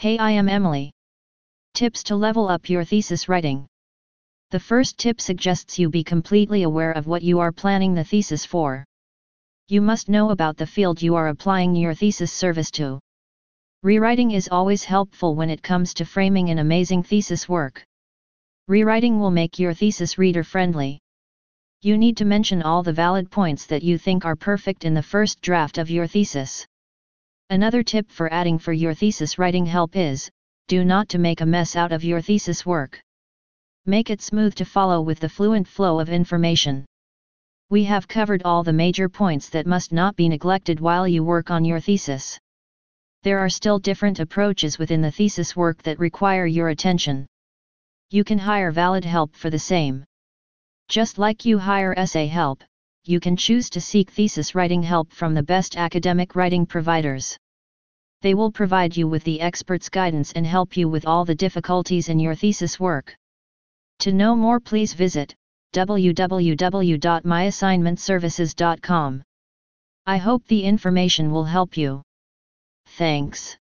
Hey I am Emily. Tips to level up your thesis writing. The first tip suggests you be completely aware of what you are planning the thesis for. You must know about the field you are applying your thesis service to. Rewriting is always helpful when it comes to framing an amazing thesis work. Rewriting will make your thesis reader friendly. You need to mention all the valid points that you think are perfect in the first draft of your thesis. Another tip for adding for your thesis writing help is, do not to make a mess out of your thesis work. Make it smooth to follow with the fluent flow of information. We have covered all the major points that must not be neglected while you work on your thesis. There are still different approaches within the thesis work that require your attention. You can hire valid help for the same. Just like you hire essay help, you can choose to seek thesis writing help from the best academic writing providers. They will provide you with the expert's guidance and help you with all the difficulties in your thesis work. To know more please visit www.myassignmentservices.com. I hope the information will help you. Thanks.